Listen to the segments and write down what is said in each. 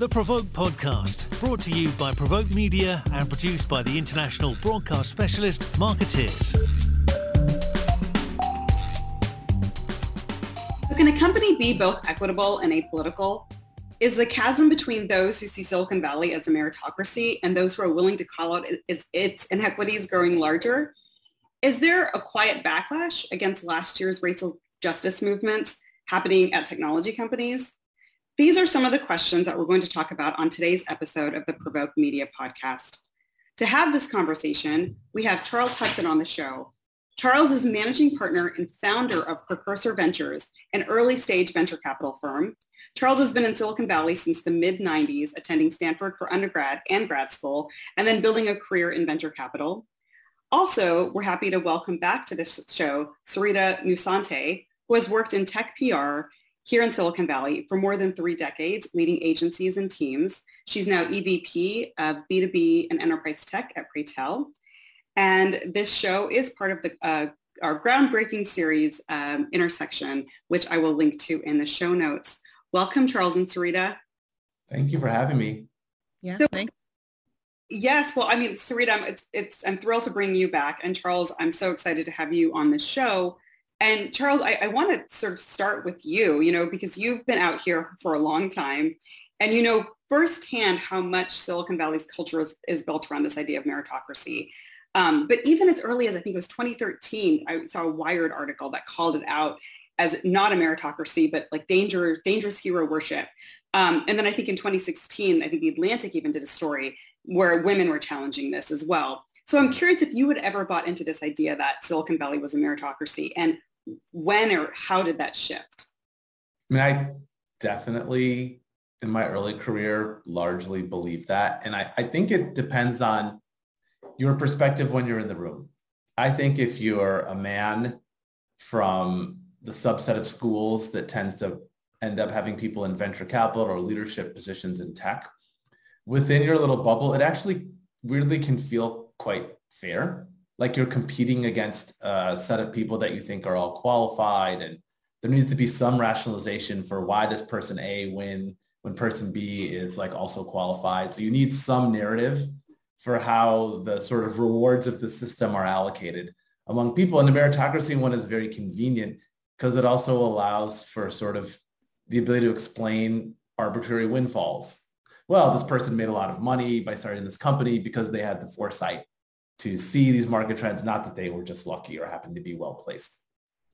the Provoke podcast, brought to you by Provoke Media and produced by the international broadcast specialist Markettiers. So can a company be both equitable and apolitical? Is the chasm between those who see Silicon Valley as a meritocracy and those who are willing to call out its, inequities growing larger? Is there a quiet backlash against last year's racial justice movements happening at technology companies? These are some of the questions that we're going to talk about on today's episode of the Provoke Media podcast. To have this conversation, we have Charles Hudson on the show. Charles is managing partner and founder of Precursor Ventures, an early stage venture capital firm. Charles has been in Silicon Valley since the mid 90s, attending Stanford for undergrad and grad school, and then building a career in venture capital. Also, we're happy to welcome back to the show Syreeta Mussante, who has worked in tech PR here in Silicon Valley for more than three decades, leading agencies and teams. She's now EVP of B2B and Enterprise Tech at Praytel. And this show is part of the uh, our groundbreaking series, um, Intersection, which I will link to in the show notes. Welcome, Charles and Syreeta. Thank you for having me. Yeah, so, thanks. Yes, well, I mean, Syreeta, I'm, it's, it's, I'm thrilled to bring you back. And Charles, I'm so excited to have you on the show. And Charles, I, I want to sort of start with you, you know, because you've been out here for a long time and you know firsthand how much Silicon Valley's culture is, is built around this idea of meritocracy. Um, but even as early as I think it was 2013, I saw a Wired article that called it out as not a meritocracy, but like danger, dangerous hero worship. Um, and then I think in 2016, I think the Atlantic even did a story where women were challenging this as well. So I'm curious if you had ever bought into this idea that Silicon Valley was a meritocracy and when or how did that shift? I mean, I definitely in my early career largely believe that. And I, I think it depends on your perspective when you're in the room. I think if you're a man from the subset of schools that tends to end up having people in venture capital or leadership positions in tech, within your little bubble, it actually weirdly can feel quite fair like you're competing against a set of people that you think are all qualified and there needs to be some rationalization for why does person A win when person B is like also qualified. So you need some narrative for how the sort of rewards of the system are allocated among people. And the meritocracy one is very convenient because it also allows for sort of the ability to explain arbitrary windfalls. Well, this person made a lot of money by starting this company because they had the foresight to see these market trends, not that they were just lucky or happened to be well placed.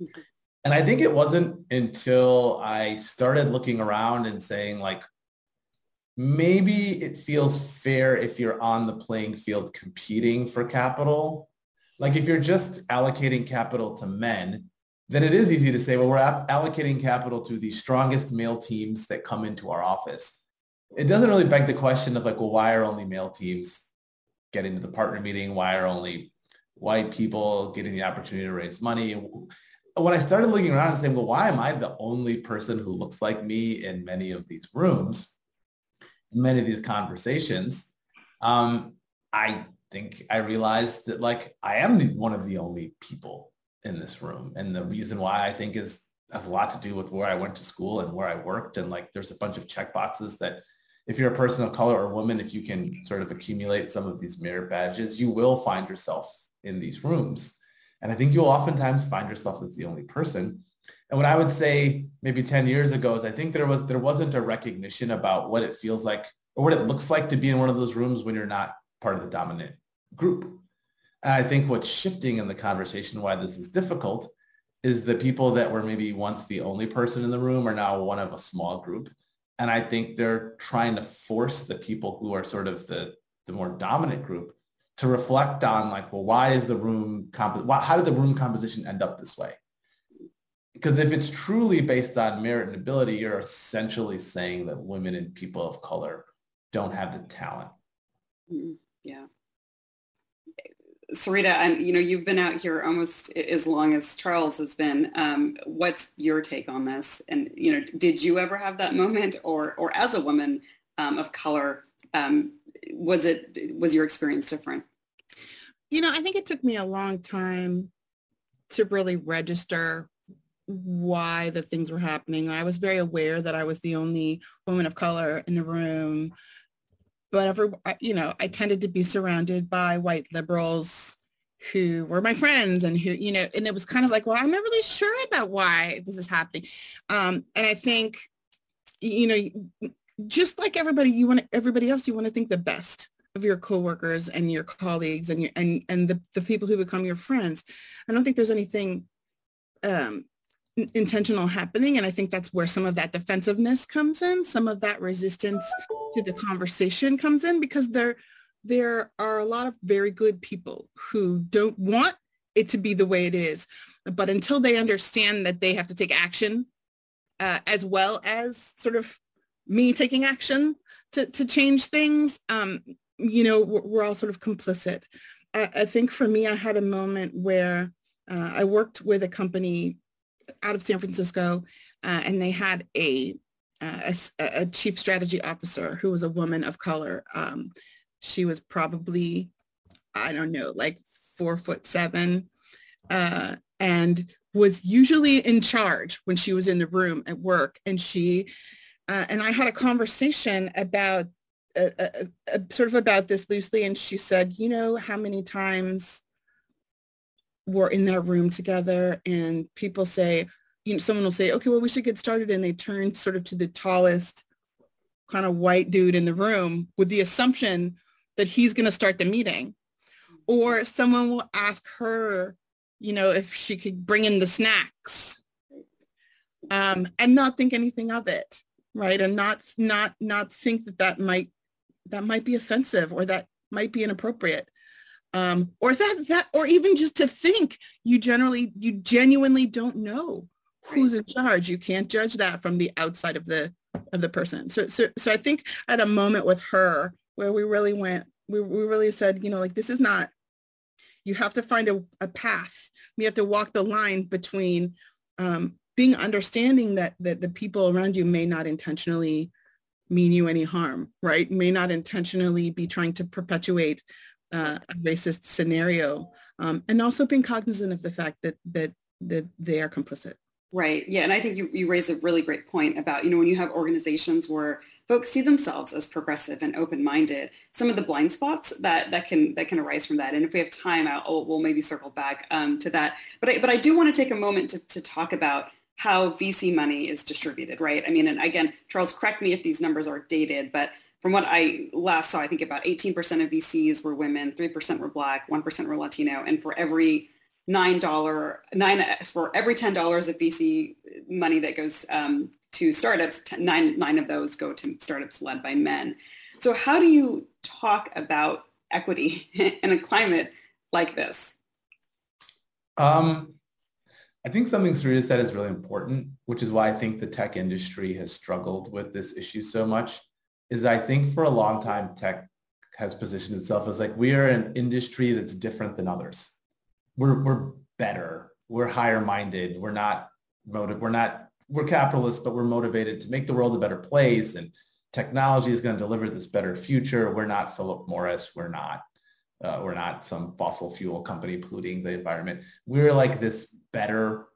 Mm-hmm. And I think it wasn't until I started looking around and saying like, maybe it feels fair if you're on the playing field competing for capital. Like if you're just allocating capital to men, then it is easy to say, well, we're allocating capital to the strongest male teams that come into our office. It doesn't really beg the question of like, well, why are only male teams getting to the partner meeting? Why are only white people getting the opportunity to raise money? When I started looking around and saying, well, why am I the only person who looks like me in many of these rooms, in many of these conversations? Um, I think I realized that like I am the, one of the only people in this room. And the reason why I think is has a lot to do with where I went to school and where I worked. And like there's a bunch of check boxes that if you're a person of color or woman, if you can sort of accumulate some of these merit badges, you will find yourself in these rooms. And I think you'll oftentimes find yourself as the only person. And what I would say maybe 10 years ago is I think there was there wasn't a recognition about what it feels like or what it looks like to be in one of those rooms when you're not part of the dominant group. And I think what's shifting in the conversation, why this is difficult, is the people that were maybe once the only person in the room are now one of a small group and I think they're trying to force the people who are sort of the, the more dominant group to reflect on like, well, why is the room, comp- why, how did the room composition end up this way? Because if it's truly based on merit and ability, you're essentially saying that women and people of color don't have the talent. Mm-hmm. Yeah. Syreeta, and you know, you've been out here almost as long as Charles has been. Um, what's your take on this? And you know, did you ever have that moment, or or as a woman um, of color, um, was it was your experience different? You know, I think it took me a long time to really register why the things were happening. I was very aware that I was the only woman of color in the room. But every, you know, I tended to be surrounded by white liberals who were my friends and who, you know, and it was kind of like, well, I'm not really sure about why this is happening. Um, and I think, you know, just like everybody, you want everybody else, you want to think the best of your coworkers and your colleagues and your, and, and the, the people who become your friends. I don't think there's anything um, intentional happening. And I think that's where some of that defensiveness comes in. Some of that resistance to the conversation comes in because there, there are a lot of very good people who don't want it to be the way it is. But until they understand that they have to take action uh, as well as sort of me taking action to, to change things, um, you know, we're, we're, all sort of complicit. I, I, think for me, I had a moment where uh, I worked with a company out of San Francisco uh, and they had a, uh, a, a, chief strategy officer who was a woman of color. Um, she was probably, I don't know, like four foot seven uh, and was usually in charge when she was in the room at work. And she, uh, and I had a conversation about, uh, uh, sort of about this loosely. And she said, you know, how many times we're in that room together and people say, you know, someone will say, okay, well, we should get started. And they turn sort of to the tallest kind of white dude in the room with the assumption that he's going to start the meeting. Or someone will ask her, you know, if she could bring in the snacks um, and not think anything of it, right? And not, not, not think that that might, that might be offensive or that might be inappropriate. Um, or that, that, or even just to think you generally, you genuinely don't know who's in charge. You can't judge that from the outside of the, of the person. So, so, so I think at a moment with her where we really went, we, we really said, you know, like this is not, you have to find a, a path. We have to walk the line between um, being understanding that, that the people around you may not intentionally mean you any harm, right? May not intentionally be trying to perpetuate uh, a racist scenario, um, and also being cognizant of the fact that that that they are complicit. Right. Yeah, and I think you you raise a really great point about you know when you have organizations where folks see themselves as progressive and open-minded some of the blind spots that that can that can arise from that and if we have time I'll, we'll maybe circle back um, to that but I, but I do want to take a moment to, to talk about how VC money is distributed right I mean and again Charles correct me if these numbers are dated but from what I last saw I think about 18% of VCs were women 3% were black 1% were Latino and for every nine dollar nine for every ten dollars of VC money that goes um, to startups, ten, nine nine of those go to startups led by men. So how do you talk about equity in a climate like this? Um, I think something Syreeta said is really important, which is why I think the tech industry has struggled with this issue so much. Is I think for a long time tech has positioned itself as like we are an industry that's different than others we're we're better. We're higher minded. We're not motive. We're not we're capitalists, but we're motivated to make the world a better place. And technology is going to deliver this better future. We're not Philip Morris. We're not uh, we're not some fossil fuel company polluting the environment. We're like this better.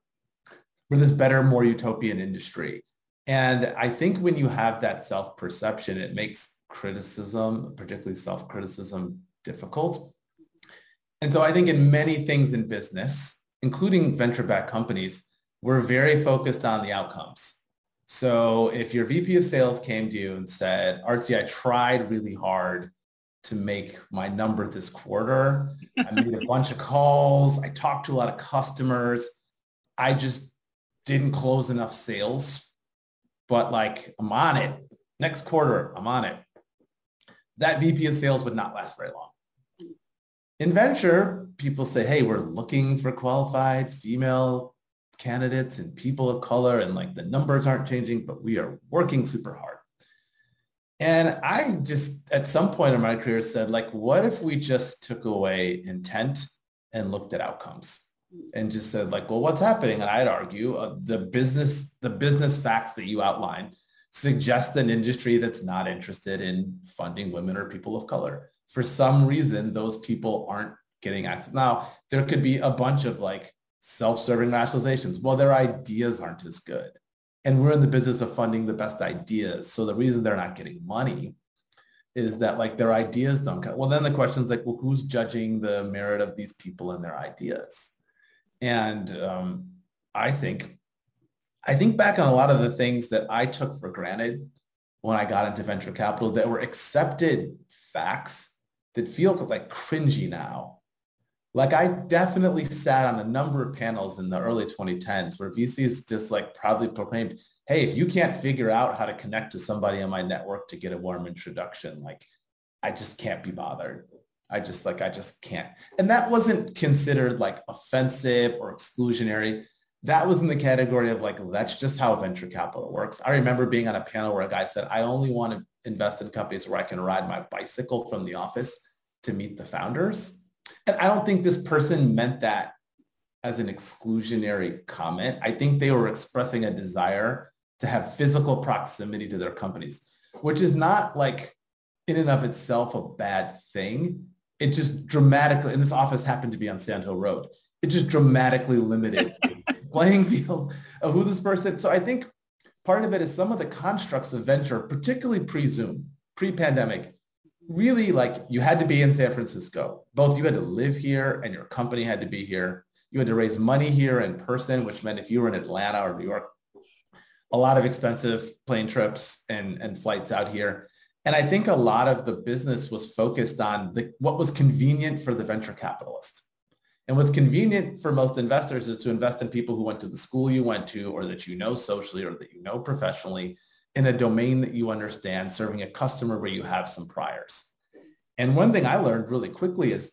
We're this better, more utopian industry. And I think when you have that self-perception, it makes criticism, particularly self-criticism, difficult and so I think in many things in business, including venture-backed companies, we're very focused on the outcomes. So if your VP of sales came to you and said, Aarti, I tried really hard to make my number this quarter. I made a bunch of calls. I talked to a lot of customers. I just didn't close enough sales, but like I'm on it. Next quarter, I'm on it. That VP of sales would not last very long. In venture, people say, hey, we're looking for qualified female candidates and people of color and like the numbers aren't changing, but we are working super hard. And I just at some point in my career said, like, what if we just took away intent and looked at outcomes and just said like, well, what's happening? And I'd argue uh, the business, the business facts that you outline suggest an industry that's not interested in funding women or people of color for some reason, those people aren't getting access. Now, there could be a bunch of like self-serving rationalizations. Well, their ideas aren't as good. And we're in the business of funding the best ideas. So the reason they're not getting money is that like their ideas don't. Well, then the question is like, well, who's judging the merit of these people and their ideas? And um, I think, I think back on a lot of the things that I took for granted when I got into venture capital that were accepted facts that feel like cringy now. Like I definitely sat on a number of panels in the early 2010s where VCs just like proudly proclaimed, hey, if you can't figure out how to connect to somebody on my network to get a warm introduction, like I just can't be bothered. I just like, I just can't. And that wasn't considered like offensive or exclusionary. That was in the category of like, that's just how venture capital works. I remember being on a panel where a guy said, I only want to invest in companies where I can ride my bicycle from the office to meet the founders. And I don't think this person meant that as an exclusionary comment. I think they were expressing a desire to have physical proximity to their companies, which is not like in and of itself a bad thing. It just dramatically, and this office happened to be on Sand Hill Road. It just dramatically limited playing field of who this person. So I think part of it is some of the constructs of venture, particularly pre-Zoom, pre-pandemic, really like you had to be in San Francisco. Both you had to live here and your company had to be here. You had to raise money here in person, which meant if you were in Atlanta or New York, a lot of expensive plane trips and, and flights out here. And I think a lot of the business was focused on the, what was convenient for the venture capitalist. And what's convenient for most investors is to invest in people who went to the school you went to or that you know socially or that you know professionally in a domain that you understand, serving a customer where you have some priors. And one thing I learned really quickly is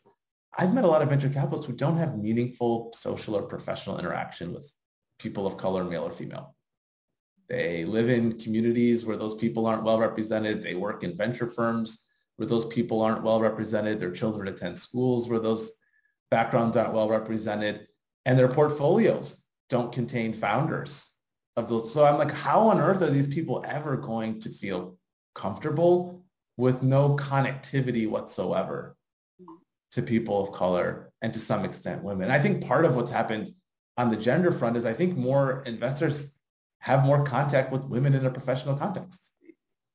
I've met a lot of venture capitalists who don't have meaningful social or professional interaction with people of color, male or female. They live in communities where those people aren't well represented. They work in venture firms where those people aren't well represented. Their children attend schools where those backgrounds aren't well represented. And their portfolios don't contain founders of those. So I'm like, how on earth are these people ever going to feel comfortable with no connectivity whatsoever to people of color and to some extent women? I think part of what's happened on the gender front is I think more investors have more contact with women in a professional context.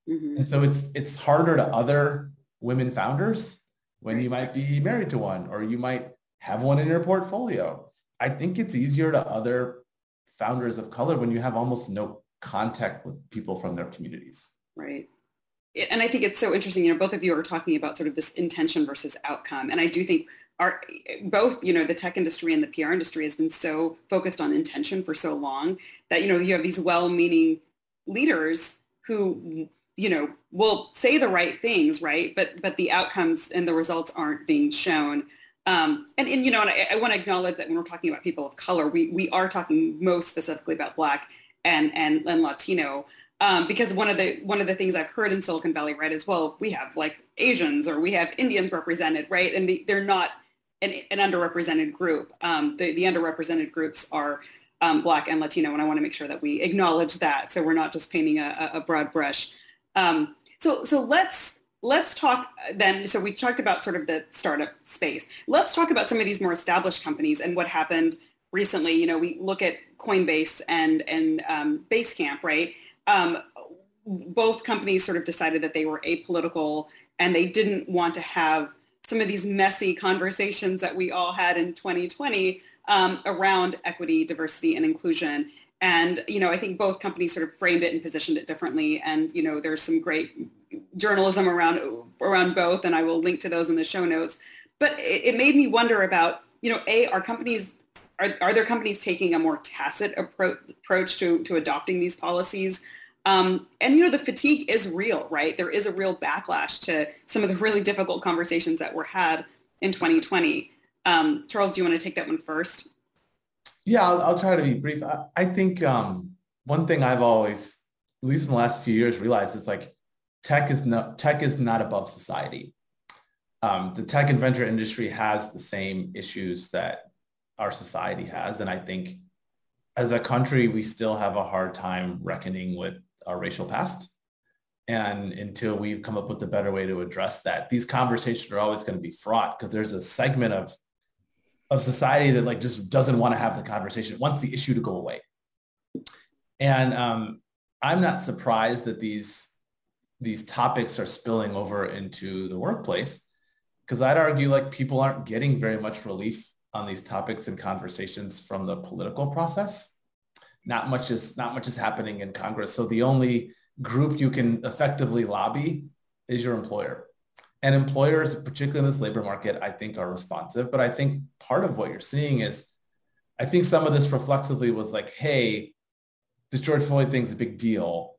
Mm-hmm. And so it's it's harder to other women founders when you might be married to one or you might have one in your portfolio. I think it's easier to other founders of color when you have almost no contact with people from their communities. Right. And I think it's so interesting, you know, both of you are talking about sort of this intention versus outcome. And I do think both, you know, the tech industry and the PR industry has been so focused on intention for so long that, you know, you have these well-meaning leaders who, you know, will say the right things, right? But but the outcomes and the results aren't being shown. Um, and, and, you know, and I, I want to acknowledge that when we're talking about people of color, we, we are talking most specifically about Black and, and, and Latino. Um, because one of the one of the things I've heard in Silicon Valley, right, as well, we have like Asians or we have Indians represented, right, and the, they're not an, an underrepresented group. Um, the, the underrepresented groups are um, Black and Latino, and I want to make sure that we acknowledge that, so we're not just painting a, a broad brush. Um, so so let's let's talk then. So we talked about sort of the startup space. Let's talk about some of these more established companies and what happened recently. You know, we look at Coinbase and and um, Basecamp, right? Um, both companies sort of decided that they were apolitical and they didn't want to have some of these messy conversations that we all had in 2020 um, around equity, diversity, and inclusion. And, you know, I think both companies sort of framed it and positioned it differently. And, you know, there's some great journalism around around both, and I will link to those in the show notes. But it, it made me wonder about, you know, a are companies are, are there companies taking a more tacit appro- approach to, to adopting these policies? Um, and you know, the fatigue is real, right? There is a real backlash to some of the really difficult conversations that were had in 2020. Um, Charles, do you want to take that one first? Yeah, I'll, I'll try to be brief. I, I think um, one thing I've always, at least in the last few years, realized is like tech is not tech is not above society. Um, the tech and venture industry has the same issues that our society has, and I think as a country we still have a hard time reckoning with our racial past. And until we've come up with a better way to address that, these conversations are always going to be fraught because there's a segment of of society that like just doesn't want to have the conversation, wants the issue to go away. And um, I'm not surprised that these these topics are spilling over into the workplace because I'd argue like people aren't getting very much relief on these topics and conversations from the political process. Not much is not much is happening in Congress. So the only group you can effectively lobby is your employer. And employers, particularly in this labor market, I think are responsive. But I think part of what you're seeing is, I think some of this reflexively was like, hey, this George Floyd thing's a big deal.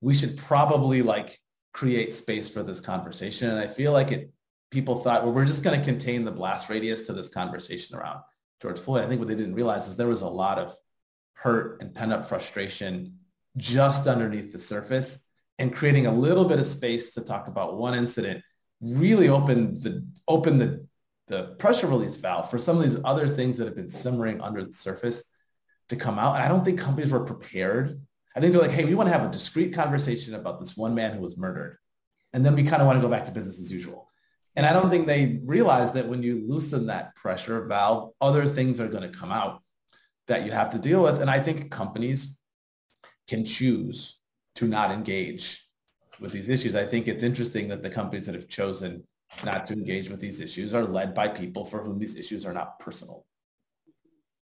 We should probably like create space for this conversation. And I feel like it people thought, well, we're just going to contain the blast radius to this conversation around George Floyd. I think what they didn't realize is there was a lot of hurt and pent up frustration just underneath the surface and creating a little bit of space to talk about one incident really opened the opened the the pressure release valve for some of these other things that have been simmering under the surface to come out. And I don't think companies were prepared. I think they're like, hey, we want to have a discreet conversation about this one man who was murdered. And then we kind of want to go back to business as usual. And I don't think they realize that when you loosen that pressure valve, other things are going to come out that you have to deal with. And I think companies can choose to not engage with these issues. I think it's interesting that the companies that have chosen not to engage with these issues are led by people for whom these issues are not personal.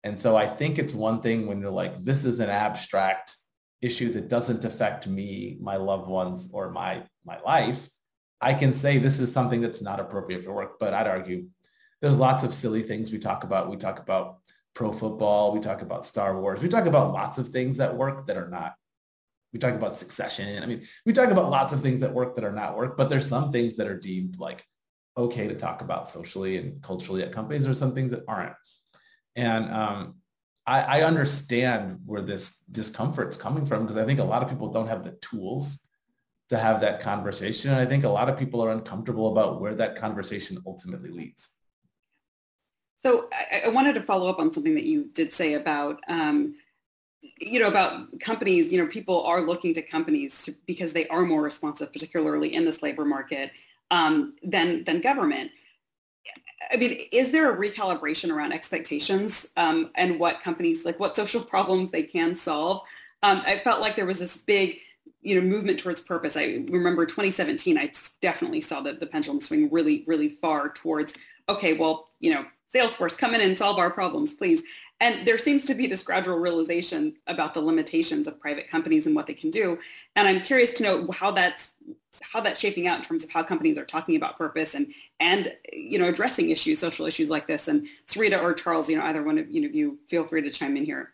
And so I think it's one thing when you're like, this is an abstract issue that doesn't affect me, my loved ones, or my my life. I can say this is something that's not appropriate for work, but I'd argue there's lots of silly things we talk about. We talk about pro football. We talk about Star Wars. We talk about lots of things that work that are not. We talk about succession. I mean, we talk about lots of things that work that are not work, but there's some things that are deemed like okay to talk about socially and culturally at companies. There's some things that aren't. And um, I, I understand where this discomfort's coming from because I think a lot of people don't have the tools to have that conversation. And I think a lot of people are uncomfortable about where that conversation ultimately leads. So I, I wanted to follow up on something that you did say about, um, you know, about companies, you know, people are looking to companies to, because they are more responsive, particularly in this labor market, um, than, than government. I mean, is there a recalibration around expectations um, and what companies, like what social problems they can solve? Um, I felt like there was this big you know, movement towards purpose. I remember 2017, I definitely saw that the pendulum swing really, really far towards, okay, well, you know, Salesforce, come in and solve our problems, please. And there seems to be this gradual realization about the limitations of private companies and what they can do. And I'm curious to know how that's how that's shaping out in terms of how companies are talking about purpose and and you know addressing issues, social issues like this. And Sarita or Charles, you know, either one of you know you feel free to chime in here.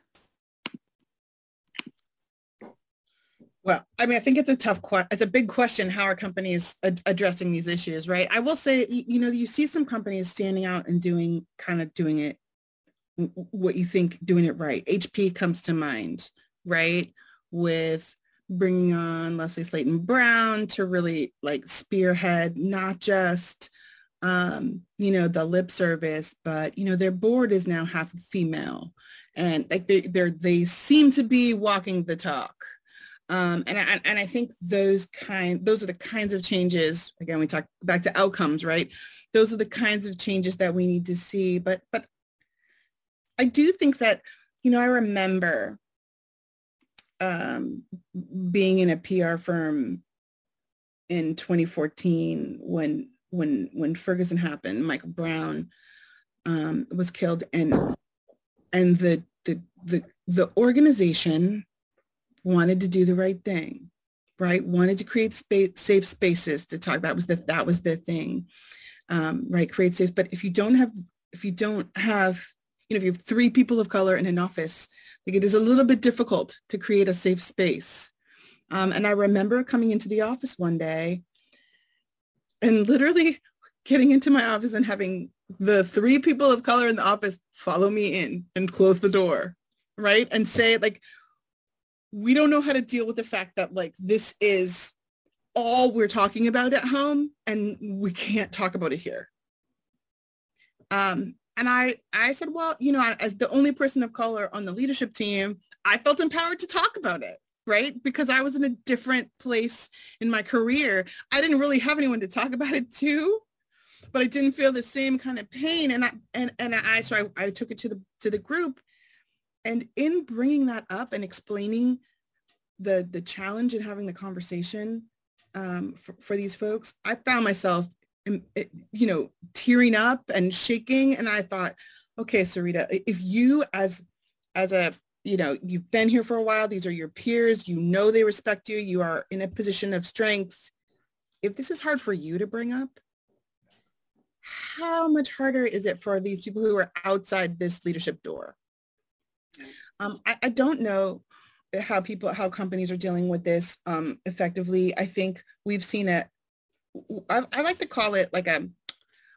Well, I mean, I think it's a tough question. It's a big question. How are companies ad- addressing these issues, right? I will say, you know, you see some companies standing out and doing kind of doing it what you think doing it right. HP comes to mind, right? With bringing on Lesley Slaton Brown to really like spearhead not just um, you know, the lip service, but you know, their board is now half female, and like they they they seem to be walking the talk, um, and, I, and I think those kind, those are the kinds of changes, again, we talk back to outcomes, right? Those are the kinds of changes that we need to see. But, but I do think that, you know, I remember um, being in a PR firm in 2014 when, when, when Ferguson happened, Michael Brown um, was killed and, and the, the, the, the organization wanted to do the right thing, right? Wanted to create space, safe spaces to talk. That was the that was the thing, um, right? Create safe. But if you don't have if you don't have you know if you have three people of color in an office, like it is a little bit difficult to create a safe space. Um, and I remember coming into the office one day and literally getting into my office and having the three people of color in the office follow me in and close the door, right? And say like, we don't know how to deal with the fact that like this is all we're talking about at home and we can't talk about it here. Um, and I, I said, well, you know, as the only person of color on the leadership team, I felt empowered to talk about it, right? Because I was in a different place in my career. I didn't really have anyone to talk about it to. but I didn't feel the same kind of pain. And I, and, and I, so I, I took it to the, to the group and in bringing that up and explaining the, the challenge in having the conversation um, for, for these folks, I found myself, you know, tearing up and shaking. And I thought, okay, Syreeta, if you as, as a, you know, you've been here for a while, these are your peers, you know, they respect you, you are in a position of strength. If this is hard for you to bring up, how much harder is it for these people who are outside this leadership door? Um, I, I, don't know how people, how companies are dealing with this um, effectively. I think we've seen it. I, I, like to call it like a,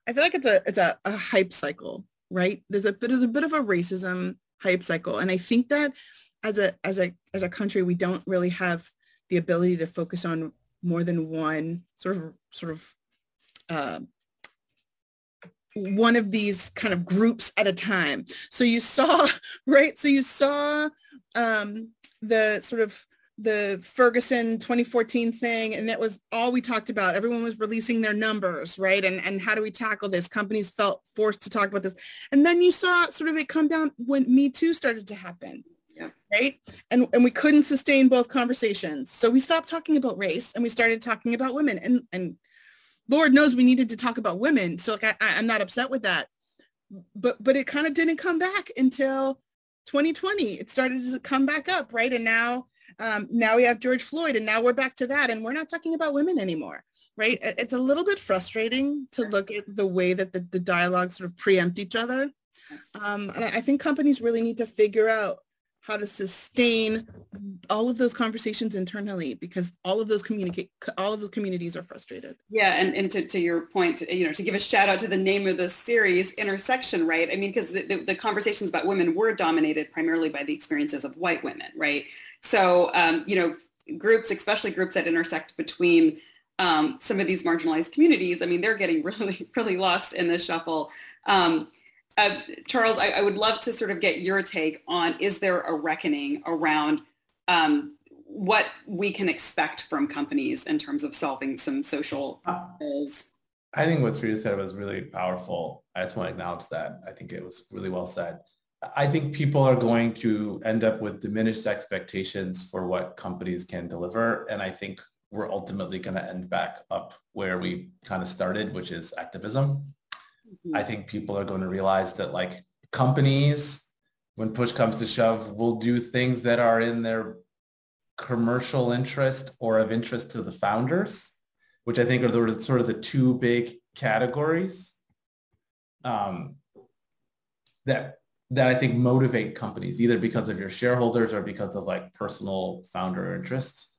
I feel like it's a, it's a, a hype cycle, right? There's a, there's a bit of a racism hype cycle. And I think that as a, as a, as a country, we don't really have the ability to focus on more than one sort of, sort of, uh, one of these kind of groups at a time. So you saw, right? So you saw um, the sort of the Ferguson 2014 thing, and that was all we talked about. Everyone was releasing their numbers, right? And and how do we tackle this? Companies felt forced to talk about this. And then you saw sort of it come down when Me Too started to happen. Yeah. Right. And and we couldn't sustain both conversations. So we stopped talking about race and we started talking about women. And and Lord knows we needed to talk about women. So like I, I'm not upset with that. But but it kind of didn't come back until 2020. It started to come back up, right? And now um, now we have George Floyd and now we're back to that and we're not talking about women anymore, right? It's a little bit frustrating to look at the way that the, the dialogues sort of preempt each other. Um, and I think companies really need to figure out how to sustain all of those conversations internally because all of those communicate all of those communities are frustrated. Yeah and, and to, to your point you know to give a shout out to the name of the series intersection right? I mean because the, the, the, conversations about women were dominated primarily by the experiences of white women right? So um, you know groups especially groups that intersect between um, some of these marginalized communities i mean they're getting really really lost in the shuffle. Um, uh, Charles, I, I, would love to sort of get your take on is there a reckoning around um, what we can expect from companies in terms of solving some social goals? I think what Syreeta said was really powerful. I just want to acknowledge that. I think it was really well said. I think people are going to end up with diminished expectations for what companies can deliver. And I think we're ultimately going to end back up where we kind of started, which is activism. Mm-hmm. I think people are going to realize that like companies, when push comes to shove, will do things that are in their commercial interest or of interest to the founders, which I think are the, sort of the two big categories um, that that I think motivate companies either because of your shareholders or because of like personal founder interests.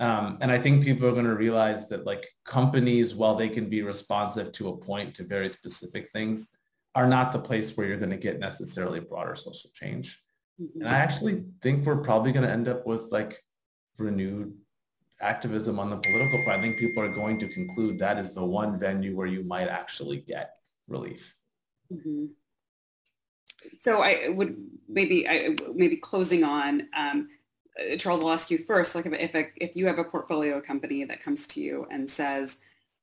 Um, and I think people are going to realize that like companies, while they can be responsive to a point to very specific things, are not the place where you're going to get necessarily broader social change. Mm-hmm. And I actually think we're probably going to end up with like renewed activism on the political front. I think people are going to conclude that is the one venue where you might actually get relief. Mm-hmm. So I would maybe I, maybe closing on um, Charles, I'll ask you first, like if, if, a, if you have a portfolio company that comes to you and says,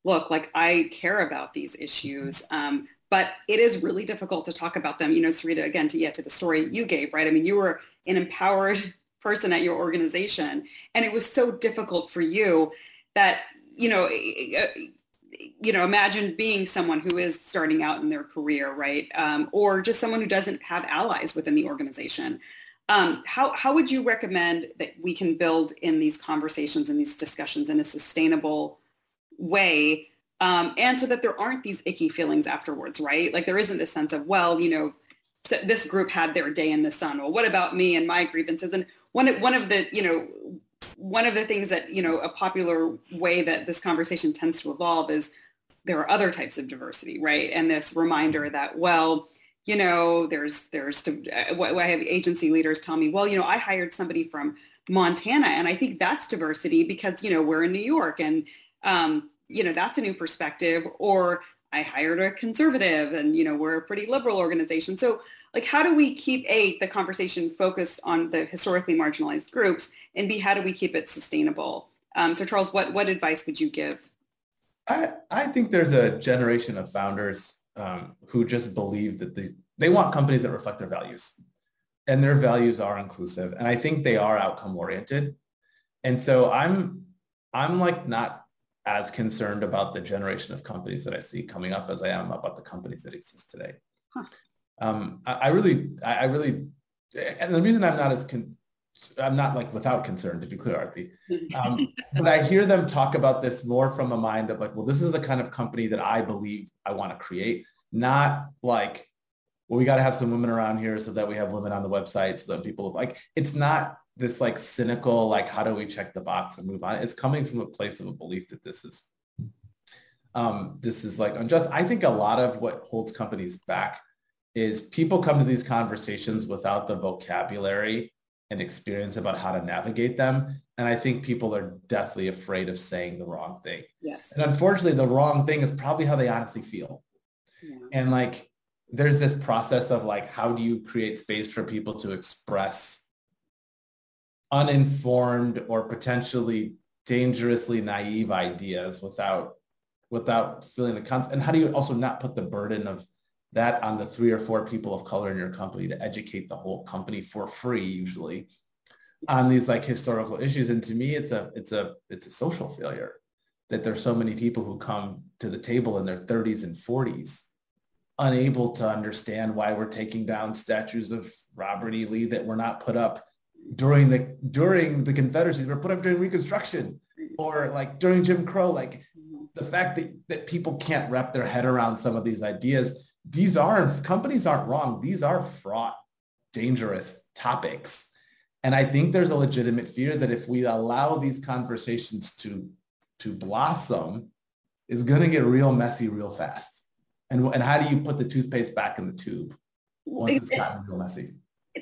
look, like I care about these issues, um, but it is really difficult to talk about them. You know, Syreeta, again, to get to the story you gave, right? I mean, you were an empowered person at your organization, and it was so difficult for you that, you know, you know, imagine being someone who is starting out in their career, right? Um, or just someone who doesn't have allies within the organization. Um, how, how would you recommend that we can build in these conversations and these discussions in a sustainable way um, and so that there aren't these icky feelings afterwards, right? Like there isn't a sense of, well, you know, this group had their day in the sun. Well, what about me and my grievances? And one, one of the, you know, one of the things that, you know, a popular way that this conversation tends to evolve is there are other types of diversity, right? And this reminder that, well, you know, there's, there's, uh, what I have agency leaders tell me, well, you know, I hired somebody from Montana and I think that's diversity because, you know, we're in New York and, um, you know, that's a new perspective or I hired a conservative and, you know, we're a pretty liberal organization. So like, how do we keep A, the conversation focused on the historically marginalized groups and B, how do we keep it sustainable? Um, so Charles, what, what advice would you give? I, I think there's a generation of founders um, who just believe that they, they want companies that reflect their values and their values are inclusive. And I think they are outcome oriented. And so I'm, I'm like not as concerned about the generation of companies that I see coming up as I am about the companies that exist today. Huh. Um, I, I, really, I, I, really, and the reason I'm not as con- I'm not like without concern to be clear, Aarti. Um, but I hear them talk about this more from a mind of like, well, this is the kind of company that I believe I want to create, not like, well, we got to have some women around here so that we have women on the website so that people like, it's not this like cynical, like, how do we check the box and move on? It's coming from a place of a belief that this is, um, this is like unjust. I think a lot of what holds companies back is people come to these conversations without the vocabulary and experience about how to navigate them. And I think people are deathly afraid of saying the wrong thing. Yes. And unfortunately, the wrong thing is probably how they honestly feel. Yeah. And like, there's this process of like, how do you create space for people to express uninformed or potentially dangerously naive ideas without without feeling the content? And how do you also not put the burden of that on the three or four people of color in your company to educate the whole company for free usually on these like historical issues and to me it's a it's a it's a social failure that there's so many people who come to the table in their 30s and 40s unable to understand why we're taking down statues of Robert E. Lee that were not put up during the during the Confederacy, were put up during Reconstruction or like during Jim Crow. Like the fact that, that people can't wrap their head around some of these ideas these aren't companies aren't wrong. These are fraught, dangerous topics. And I think there's a legitimate fear that if we allow these conversations to, to blossom, it's going to get real messy real fast. And, and how do you put the toothpaste back in the tube once it's gotten real messy?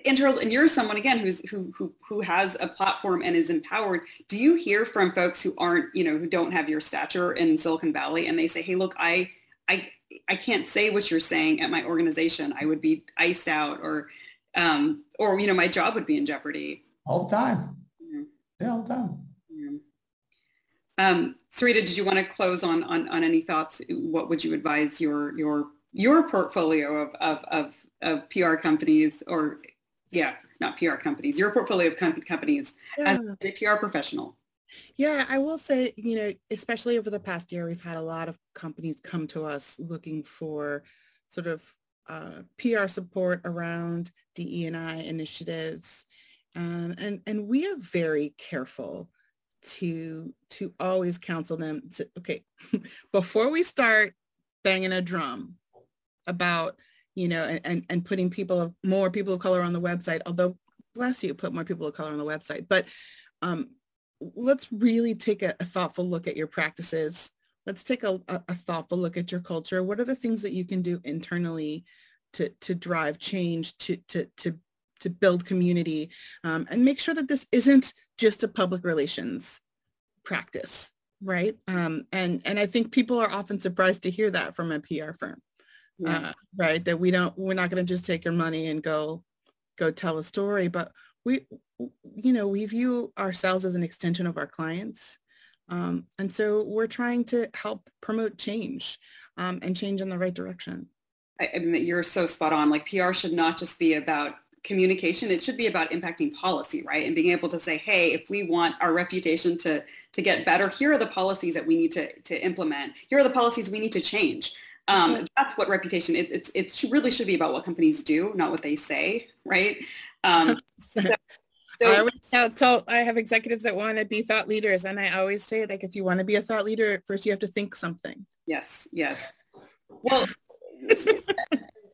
and Charles, and you're someone again who's who who who has a platform and is empowered. Do you hear from folks who aren't, you know, who don't have your stature in Silicon Valley, and they say, "Hey, look, I I I can't say what you're saying at my organization. I would be iced out or, um, or, you know, my job would be in jeopardy. All the time. Yeah, yeah all the time. Yeah. Um, Syreeta, did you want to close on, on, on any thoughts? What would you advise your, your, your portfolio of, of, of, of PR companies or, yeah, not PR companies, your portfolio of companies yeah. as a PR professional? Yeah, I will say, you know, especially over the past year, we've had a lot of companies come to us looking for sort of uh, PR support around DE&I initiatives. Um, and, and we are very careful to, to always counsel them to, okay, before we start banging a drum about, you know, and, and, and putting people of more people of color on the website, although bless you, put more people of color on the website. But um, let's really take a, a, thoughtful look at your practices. Let's take a, a, thoughtful look at your culture. What are the things that you can do internally to, to drive change, to, to, to, to build community, um, and make sure that this isn't just a public relations practice, right? Um, and, and I think people are often surprised to hear that from a PR firm, yeah. uh, right? That we don't, we're not going to just take your money and go, go tell a story, but we, you know, we view ourselves as an extension of our clients. Um, and so we're trying to help promote change um, and change in the right direction. I, I mean, you're so spot on. Like PR should not just be about communication. It should be about impacting policy, right? And being able to say, hey, if we want our reputation to, to get better, here are the policies that we need to, to implement. Here are the policies we need to change. Um, that's what reputation, it, it's, it really should be about what companies do, not what they say, right? Um, so, so, I always tell, tell, I have executives that want to be thought leaders. And I always say, like, if you want to be a thought leader, first you have to think something. Yes, yes. Well,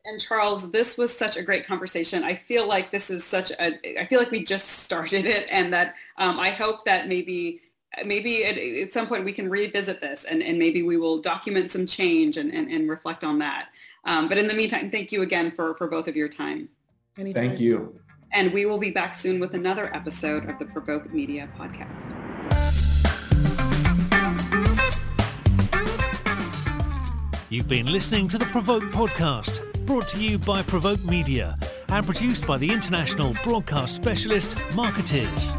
and Charles, this was such a great conversation. I feel like this is such a, I feel like we just started it and that um, I hope that maybe maybe at, at, some point we can revisit this and, and maybe we will document some change and, and, and reflect on that. Um, but in the meantime, thank you again for, for both of your time. Anytime. Thank you. And we will be back soon with another episode of the Provoke Media podcast. You've been listening to the Provoke podcast, brought to you by Provoke Media and produced by the international broadcast specialist Markettiers.